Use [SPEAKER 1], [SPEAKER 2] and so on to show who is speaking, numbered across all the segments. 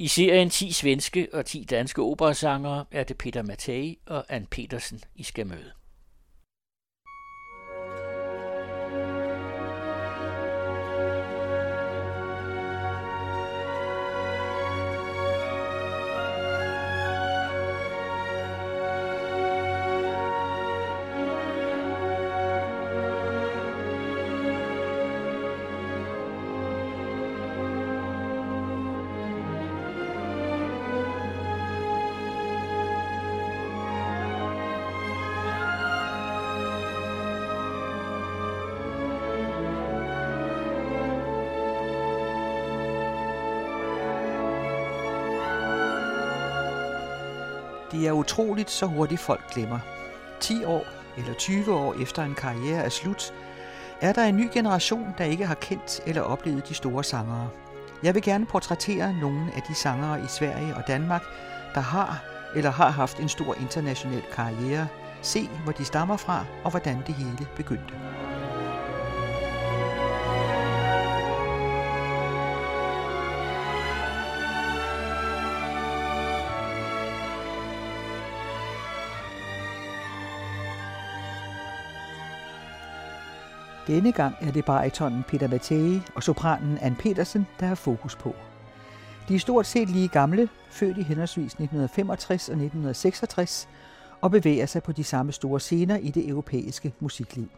[SPEAKER 1] I serien 10 svenske og 10 danske operasangere er det Peter Mattei og Ann Petersen, I skal møde.
[SPEAKER 2] Er utroligt, så hurtigt folk glemmer. 10 år eller 20 år efter en karriere er slut, er der en ny generation, der ikke har kendt eller oplevet de store sangere. Jeg vil gerne portrættere nogle af de sangere i Sverige og Danmark, der har eller har haft en stor international karriere, se hvor de stammer fra og hvordan det hele begyndte. Denne gang er det baritonen Peter Mattei og sopranen Ann Petersen, der har fokus på. De er stort set lige gamle, født i henholdsvis 1965 og 1966, og bevæger sig på de samme store scener i det europæiske musikliv.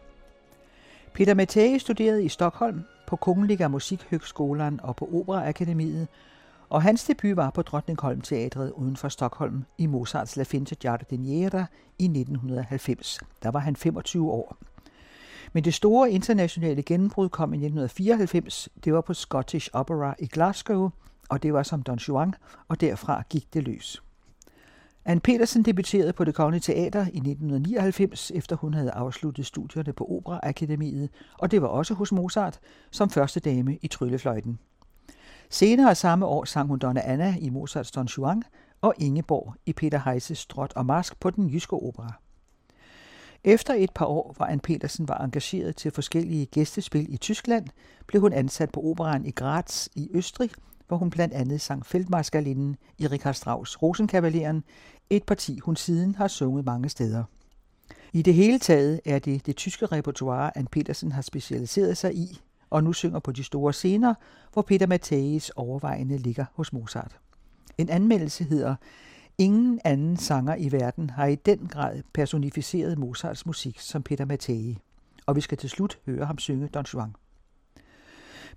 [SPEAKER 2] Peter Mattei studerede i Stockholm på Kungliga Musikhögskolan og på Operaakademiet, og hans debut var på Drottningholm Teatret uden for Stockholm i Mozarts La Finta Giardiniera i 1990. Der var han 25 år. Men det store internationale gennembrud kom i 1994. Det var på Scottish Opera i Glasgow, og det var som Don Juan, og derfra gik det løs. Anne Petersen debuterede på det Kongelige Teater i 1999, efter hun havde afsluttet studierne på Operaakademiet, og det var også hos Mozart, som første dame i Tryllefløjten. Senere samme år sang hun Donna Anna i Mozarts Don Juan og Ingeborg i Peter Heises Strot og Mask på den jyske opera. Efter et par år, hvor Ann Petersen var engageret til forskellige gæstespil i Tyskland, blev hun ansat på operan i Graz i Østrig, hvor hun blandt andet sang Feldmarskalinden i Richard Strauss Rosenkavaleren, et parti hun siden har sunget mange steder. I det hele taget er det det tyske repertoire, Ann Petersen har specialiseret sig i, og nu synger på de store scener, hvor Peter Matthäus overvejende ligger hos Mozart. En anmeldelse hedder Ingen anden sanger i verden har i den grad personificeret Mozarts musik som Peter Mattei, og vi skal til slut høre ham synge Don Juan.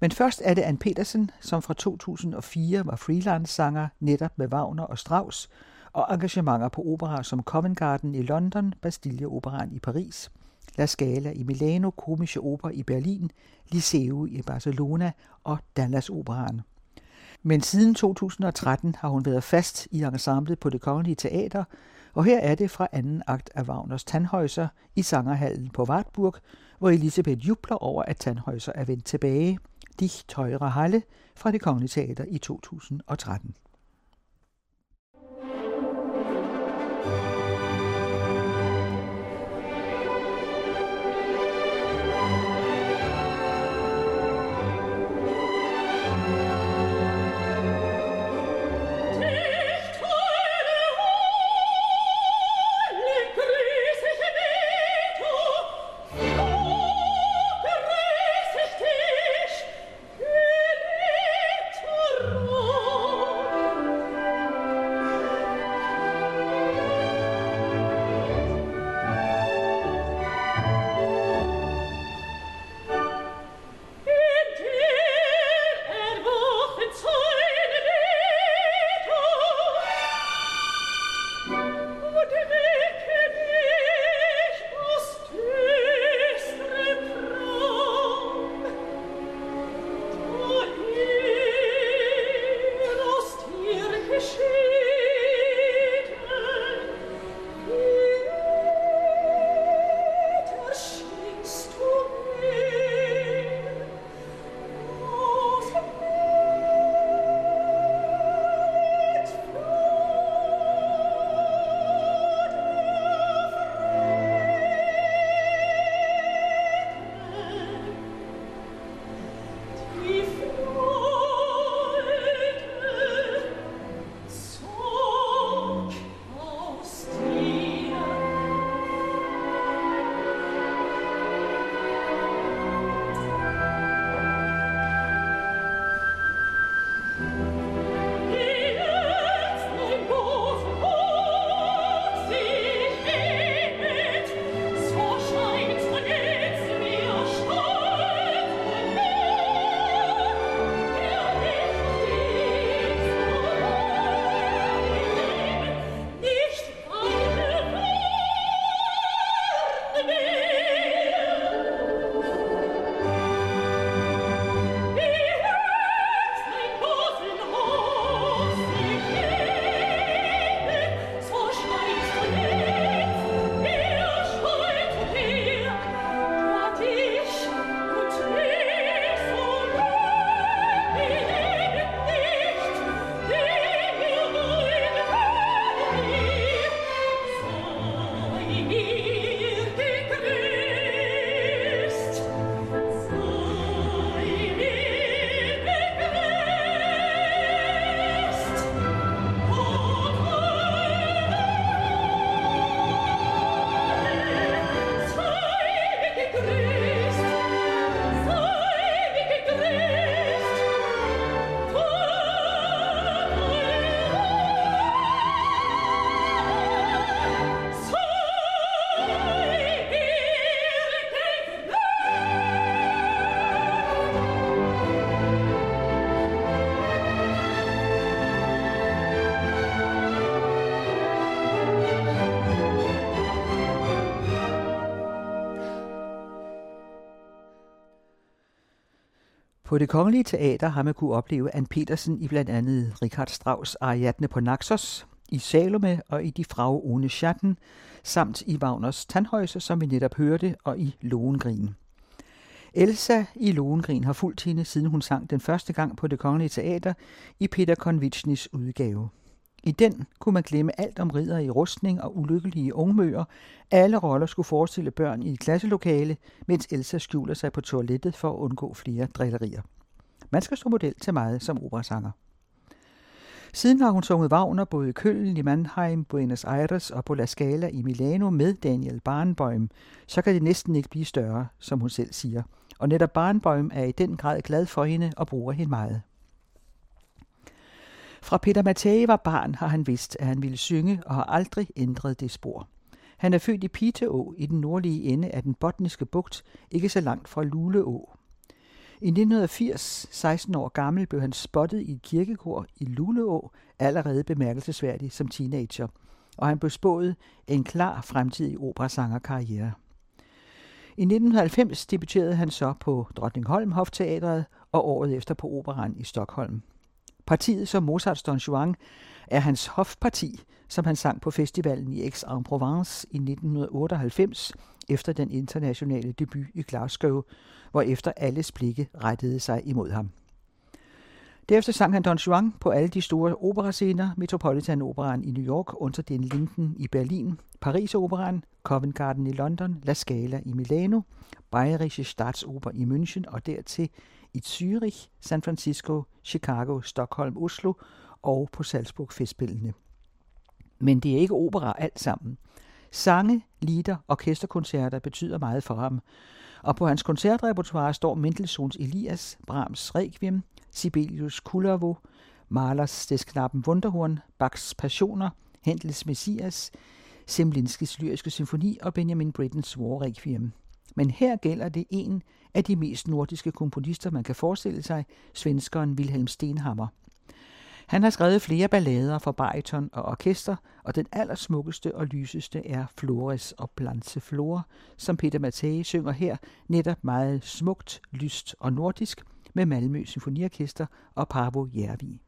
[SPEAKER 2] Men først er det Ann Petersen, som fra 2004 var freelance-sanger netop med Wagner og Strauss, og engagementer på operaer som Covent Garden i London, Bastille Operan i Paris, La Scala i Milano, Komische Oper i Berlin, Liceo i Barcelona og Dallas Operan. Men siden 2013 har hun været fast i ensemblet på det Kongelige Teater, og her er det fra anden akt af Wagners Tannhäuser i Sangerhallen på Wartburg, hvor Elisabeth jubler over, at Tannhäuser er vendt tilbage. Dich Teure Halle fra det Kongelige Teater i 2013. På det kongelige teater har man kunne opleve Ann Petersen i blandt andet Richard Strauss Ariadne på Naxos, i Salome og i De Frau ohne Schatten, samt i Wagners Tandhøjse, som vi netop hørte, og i Lohengrin. Elsa i Lohengrin har fulgt hende, siden hun sang den første gang på det kongelige teater i Peter Konvitschnis udgave. I den kunne man glemme alt om ridder i rustning og ulykkelige ungmøer. Alle roller skulle forestille børn i et klasselokale, mens Elsa skjuler sig på toilettet for at undgå flere drillerier. Man skal stå model til meget som operasanger. Siden har hun sunget Wagner både i Køln, i Mannheim, Buenos Aires og på La Scala i Milano med Daniel Barnbøm, så kan det næsten ikke blive større, som hun selv siger. Og netop Barnbøm er i den grad glad for hende og bruger hende meget. Fra Peter Mattei var barn, har han vidst, at han ville synge og har aldrig ændret det spor. Han er født i Piteå i den nordlige ende af den botniske bugt, ikke så langt fra Luleå. I 1980, 16 år gammel, blev han spottet i et kirkekor i Luleå, allerede bemærkelsesværdig som teenager, og han blev spået en klar fremtidig operasangerkarriere. I 1990 debuterede han så på Drottningholm Hofteatret og året efter på Operan i Stockholm. Partiet som Mozarts Don Juan er hans hofparti, som han sang på festivalen i Aix-en-Provence i 1998 efter den internationale debut i Glasgow, hvor efter alles blikke rettede sig imod ham. Derefter sang han Don Juan på alle de store operascener, Metropolitan Operaen i New York, Unter den Linden i Berlin, Paris Operaen, Covent Garden i London, La Scala i Milano, Bayerische Staatsoper i München og dertil i Zürich, San Francisco, Chicago, Stockholm, Oslo og på Salzburg Festspillene. Men det er ikke opera alt sammen. Sange, lieder, orkesterkoncerter betyder meget for ham, og på hans koncertrepertoire står Mendelssohns Elias, Brahms Requiem, Sibelius Kullervo, Mahlers Des Knappen Wunderhorn, Bachs Passioner, Händels Messias, Semlinskis Lyriske Symfoni og Benjamin Brittens War Requiem. Men her gælder det en af de mest nordiske komponister, man kan forestille sig, svenskeren Wilhelm Stenhammer. Han har skrevet flere ballader for bariton og orkester, og den allersmukkeste og lyseste er Flores og Blanse Flore, som Peter Mattei synger her netop meget smukt, lyst og nordisk med Malmø Symfoniorkester og Parvo Järvi.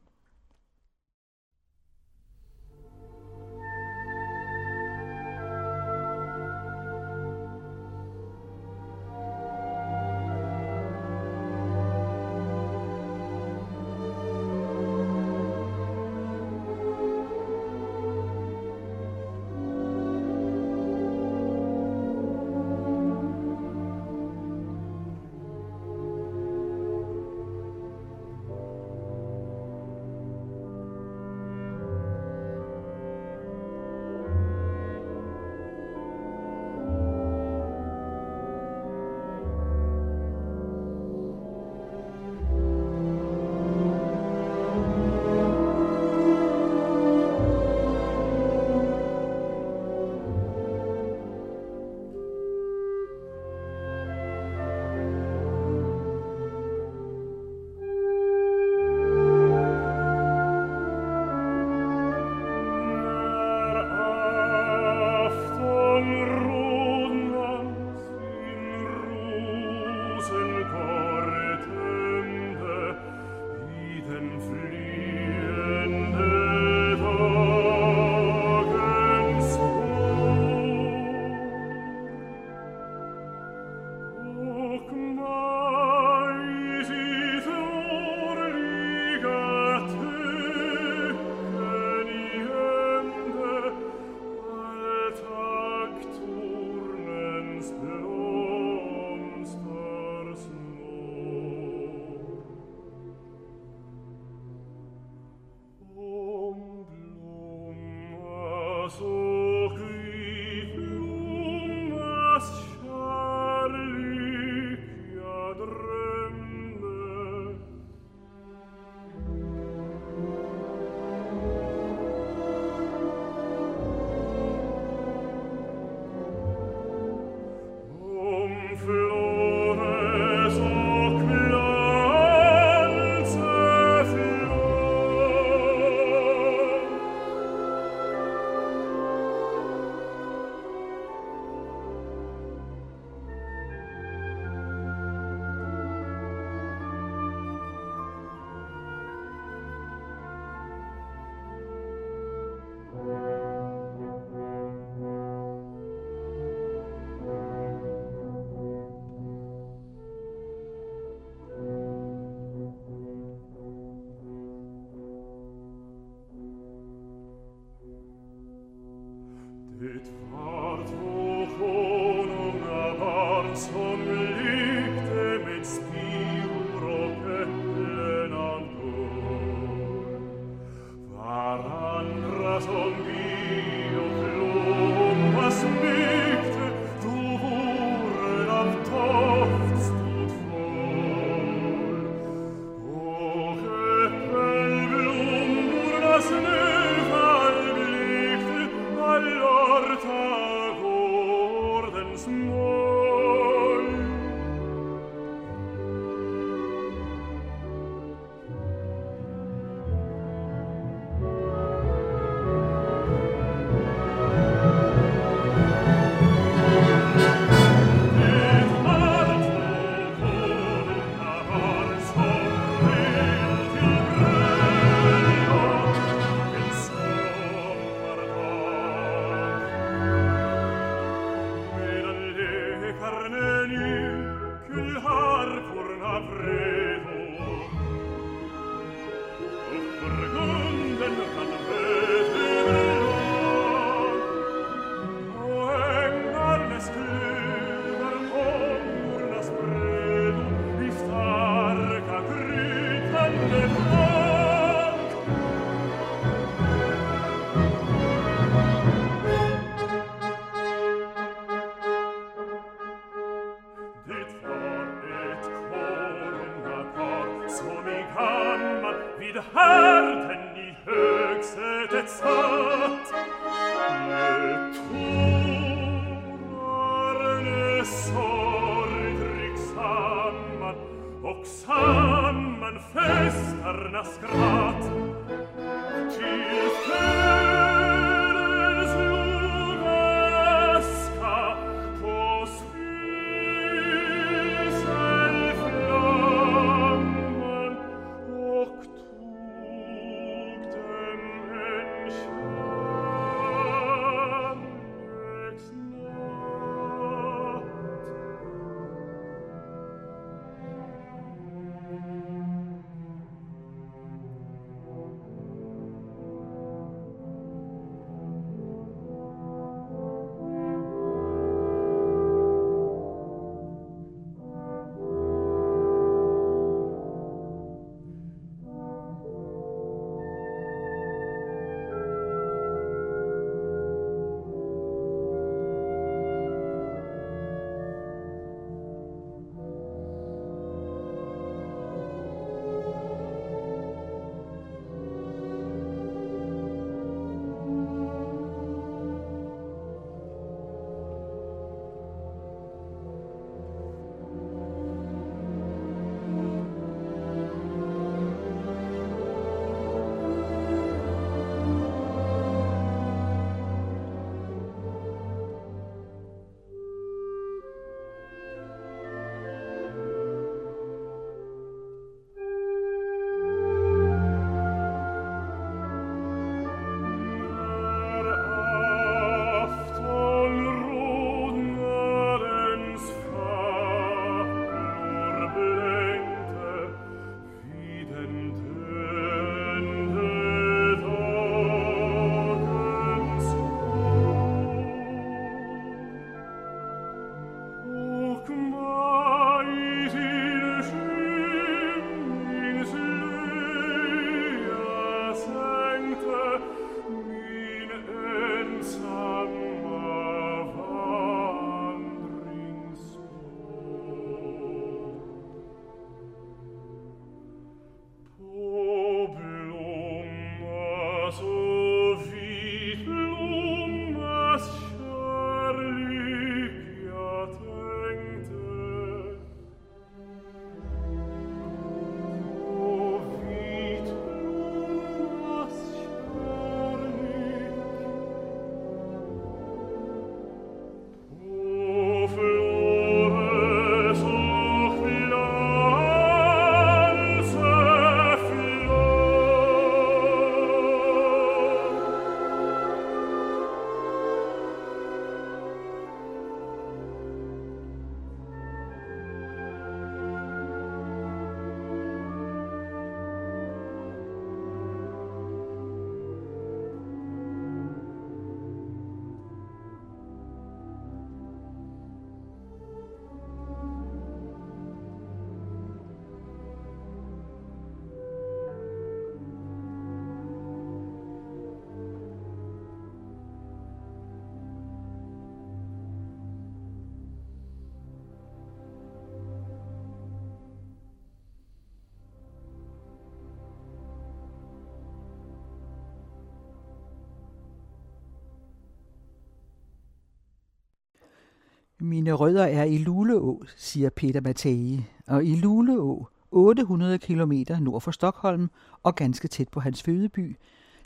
[SPEAKER 2] Mine rødder er i Luleå, siger Peter Mattei, og i Luleå, 800 km nord for Stockholm og ganske tæt på hans fødeby,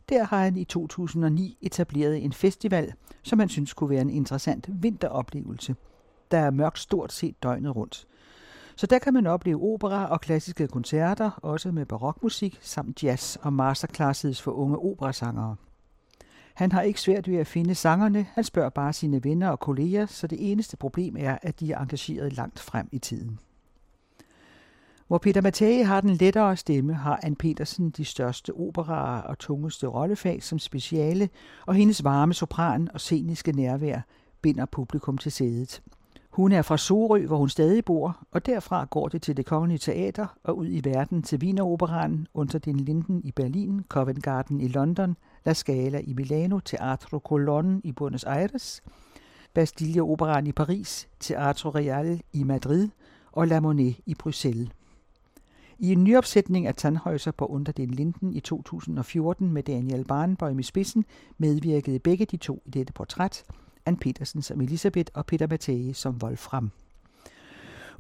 [SPEAKER 2] der har han i 2009 etableret en festival, som han synes kunne være en interessant vinteroplevelse. Der er mørkt stort set døgnet rundt. Så der kan man opleve opera og klassiske koncerter, også med barokmusik, samt jazz og masterclasses for unge operasangere. Han har ikke svært ved at finde sangerne, han spørger bare sine venner og kolleger, så det eneste problem er, at de er engageret langt frem i tiden. Hvor Peter Mattei har den lettere stemme, har Ann Petersen de største operaer og tungeste rollefag som speciale, og hendes varme sopran og sceniske nærvær binder publikum til sædet. Hun er fra Sorø, hvor hun stadig bor, og derfra går det til det kongelige teater og ud i verden til Wieneroperaen, Unter den Linden i Berlin, Covent Garden i London, La Scala i Milano, Teatro Colón i Buenos Aires, Bastille Operaen i Paris, Teatro Real i Madrid og La Monet i Bruxelles. I en nyopsætning af Tannhäuser på Under den Linden i 2014 med Daniel Barnbøjm i spidsen medvirkede begge de to i dette portræt, Ann Petersen som Elisabeth og Peter Mattei som Wolfram.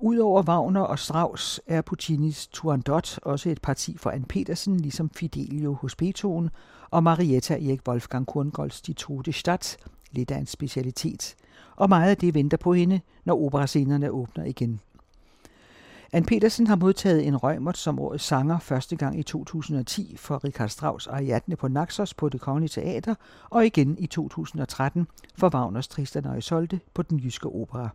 [SPEAKER 2] Udover Wagner og Strauss er Puccinis Turandot også et parti for Ann Petersen, ligesom Fidelio hos Beethoven, og Marietta Erik Wolfgang Korngolds De Tote Stadt, lidt af en specialitet. Og meget af det venter på hende, når operascenerne åbner igen. Ann Petersen har modtaget en Rømert som årets sanger første gang i 2010 for Richard Strauss Ariadne på Naxos på det Kongelige Teater, og igen i 2013 for Wagners Tristan og Isolde på den jyske opera.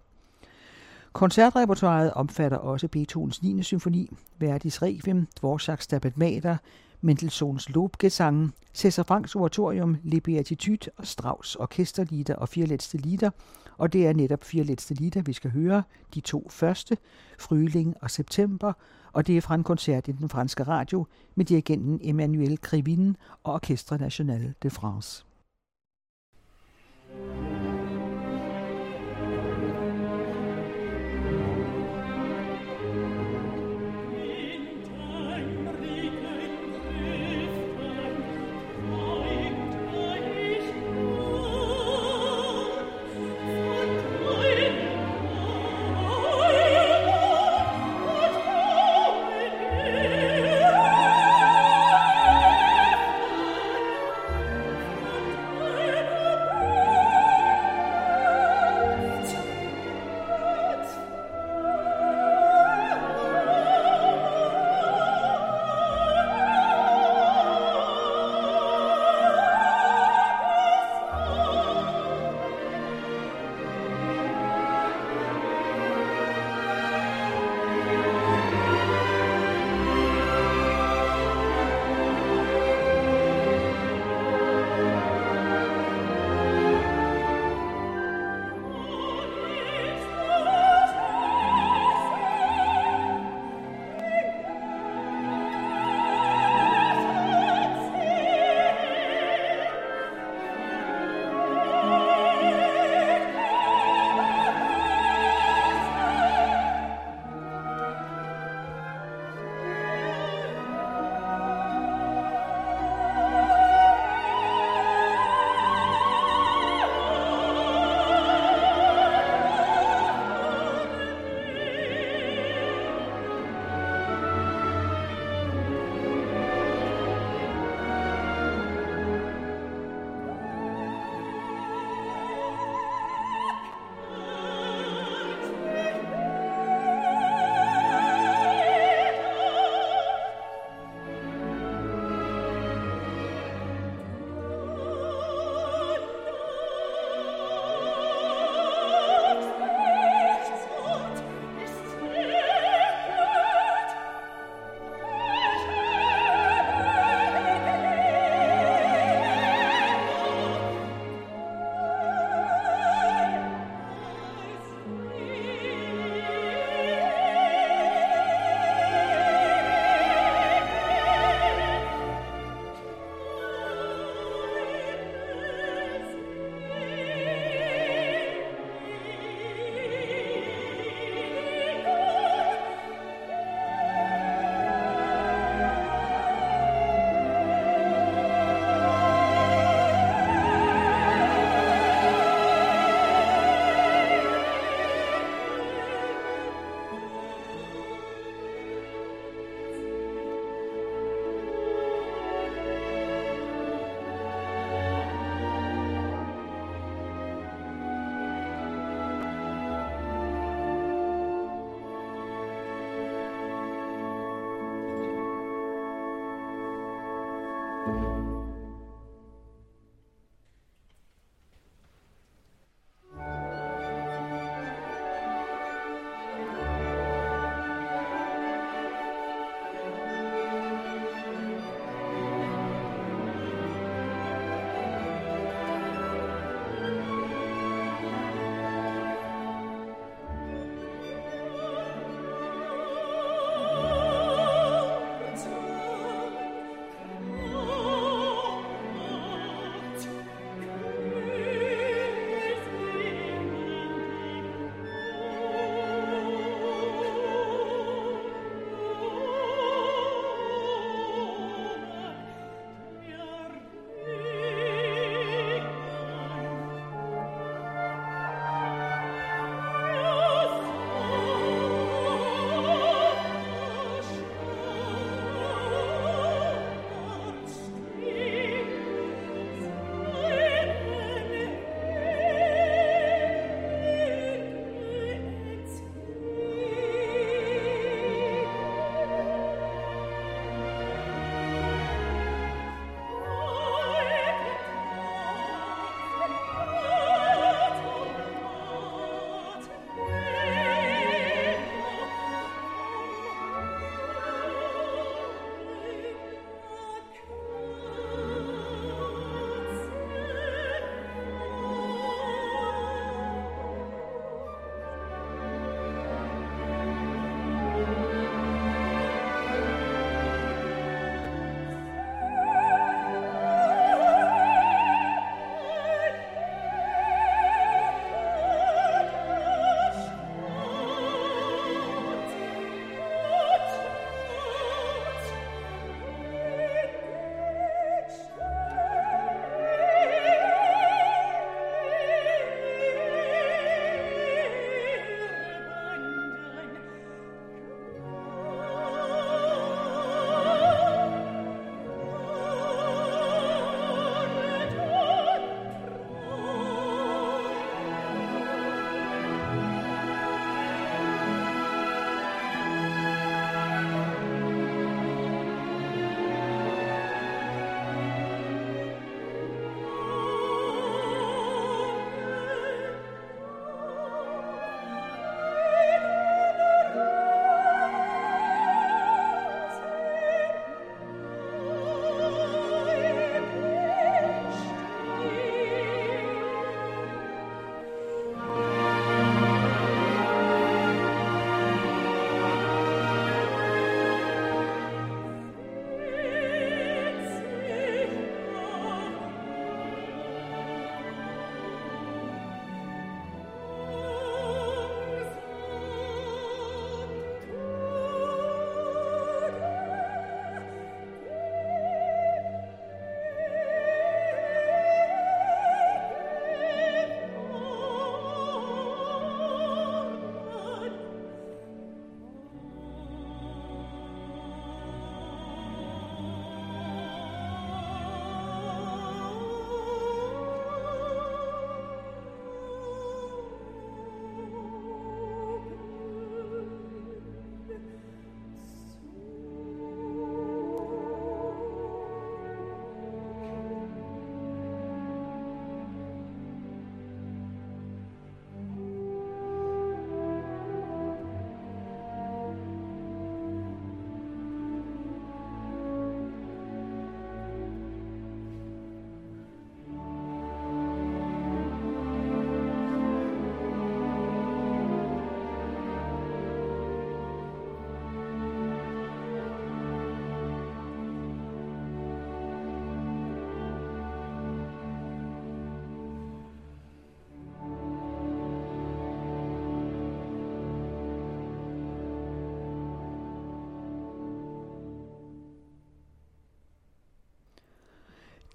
[SPEAKER 2] Koncertrepertoiret omfatter også Beethovens 9. symfoni, Verdis Requiem, Dvorak's Stabat Mater, Mendelssohns Lobgesang, Cæsar Franks oratorium, Le Beatitude og Strauss orkesterlieder og fire lieder, og det er netop fire lieder, vi skal høre. De to første, Fryling og September, og det er fra en koncert i den franske radio med dirigenten Emmanuel Krivine og Orchestre National de France.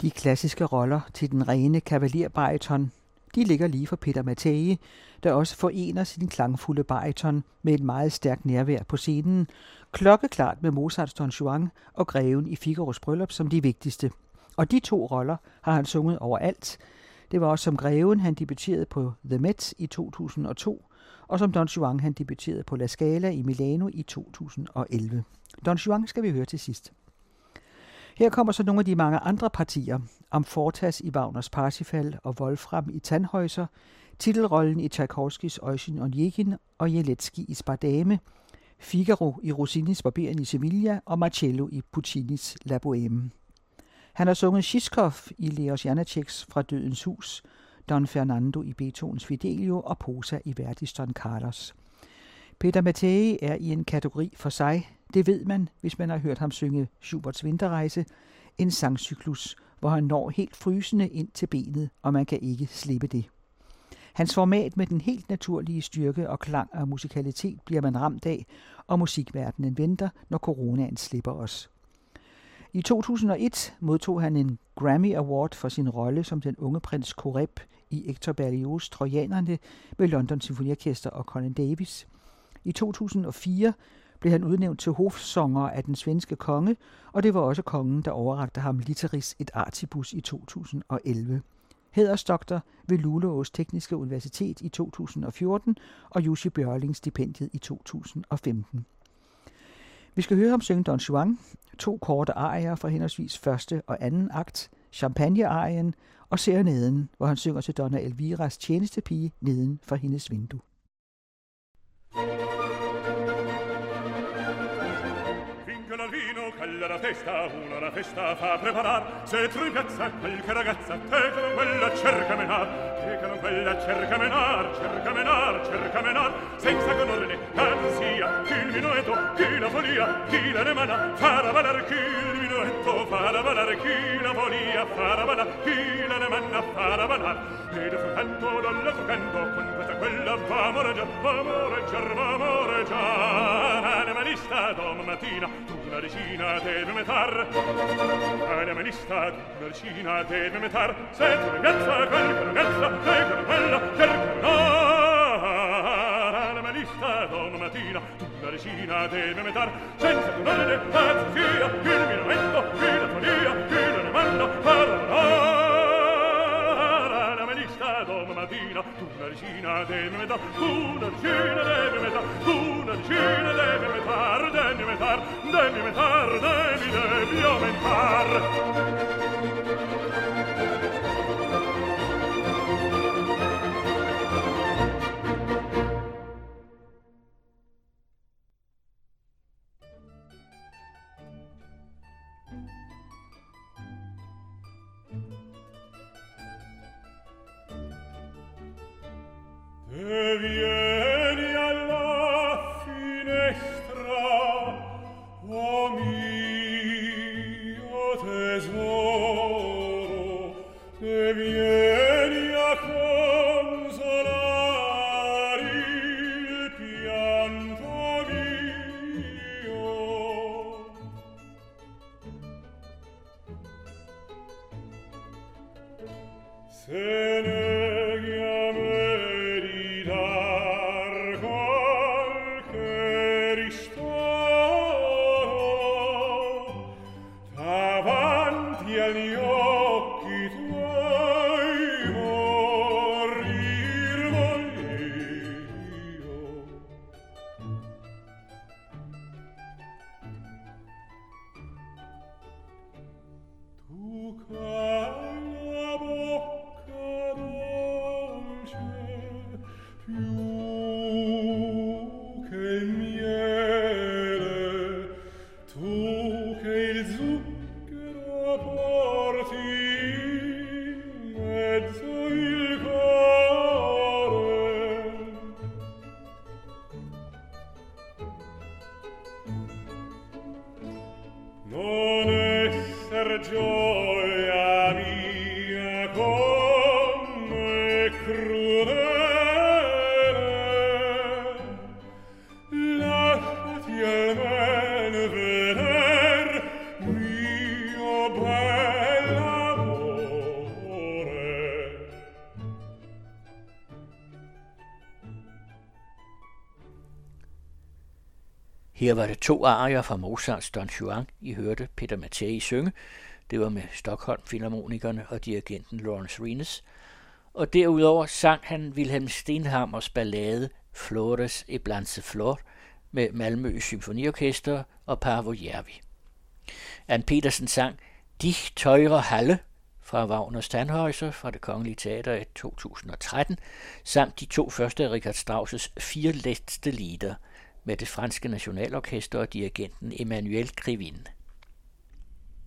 [SPEAKER 2] De klassiske roller til den rene kavalierbariton, de ligger lige for Peter Mattei, der også forener sin klangfulde bariton med et meget stærkt nærvær på scenen, klokkeklart med Mozarts Don Juan og Greven i Figaros bryllup som de vigtigste. Og de to roller har han sunget overalt. Det var også som Greven, han debuterede på The Met i 2002, og som Don Juan, han debuterede på La Scala i Milano i 2011. Don Juan skal vi høre til sidst. Her kommer så nogle af de mange andre partier, Amfortas i Wagners Parsifal og Wolfram i Tannhäuser, titelrollen i Tchaikovskis Eugen Onegin og Jeletski i Spardame, Figaro i Rossinis Barberen i Sevilla og Marcello i Puccinis La Bohème. Han har sunget Shishkov i Leos Janaceks Fra Dødens Hus, Don Fernando i Beethovens Fidelio og Posa i Verdis Don Carlos. Peter Mattei er i en kategori for sig. Det ved man, hvis man har hørt ham synge Schuberts Vinterrejse, en sangcyklus, hvor han når helt frysende ind til benet, og man kan ikke slippe det. Hans format med den helt naturlige styrke og klang og musikalitet bliver man ramt af, og musikverdenen venter, når coronaen slipper os. I 2001 modtog han en Grammy Award for sin rolle som den unge prins Koreb i Hector Berlioz' Trojanerne med London Symfoniorkester og Colin Davis. I 2004 blev han udnævnt til hofsanger af den svenske konge, og det var også kongen, der overrakte ham Literis et artibus i 2011. Hædersdoktor ved Luleås Tekniske Universitet i 2014 og Jussi Bjørling stipendiet i 2015. Vi skal høre ham synge Don Juan, to korte arier fra henholdsvis første og anden akt, Champagne-arien og serenaden, hvor han synger til Donna Elviras tjenestepige neden for hendes vindue.
[SPEAKER 3] festa, una la festa fa preparar, se tre piazza qualche ragazza, te quella cerca menar, cercano quella, cerca menar, cerca menar, cerca menar, senza conorne, ansia, chi il minuetto, chi la folia, chi la remana, farà valar chi il minuetto, farà valar chi la folia, farà valar chi la remana, farà valar, ed fu canto, dolla fu canto, con questa quella, va moreggiar, va moreggiar, va moreggiar, animalista, dom mattina, tu la regina deve metar, animalista, tu la regina deve metar, se tu ragazza, quel ragazza, te Carmella la malista donna mattina tutta regina deve metar senza donare pazzia il miramento il la folia il romando parlerà la malista donna mattina tutta regina deve metar una regina deve metar una regina deve metar devi metar devi metar devi devi aumentar
[SPEAKER 1] Her var det to arier fra Mozarts Don Juan, I hørte Peter Mattei synge. Det var med Stockholm Philharmonikerne og dirigenten Lawrence Rines. Og derudover sang han Wilhelm Stenhammers ballade Flores e Blanse Flor med Malmø Symfoniorkester og Parvo Järvi. Ann Petersen sang Dich Teure Halle fra Wagner Standhøjser fra det Kongelige Teater i 2013, samt de to første af Richard Strauss' fire letste lieder med det franske nationalorkester og dirigenten Emmanuel Krivin.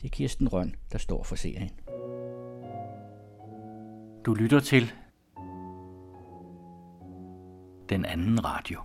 [SPEAKER 2] Det er Kirsten Røn, der står for serien.
[SPEAKER 1] Du lytter til den anden radio.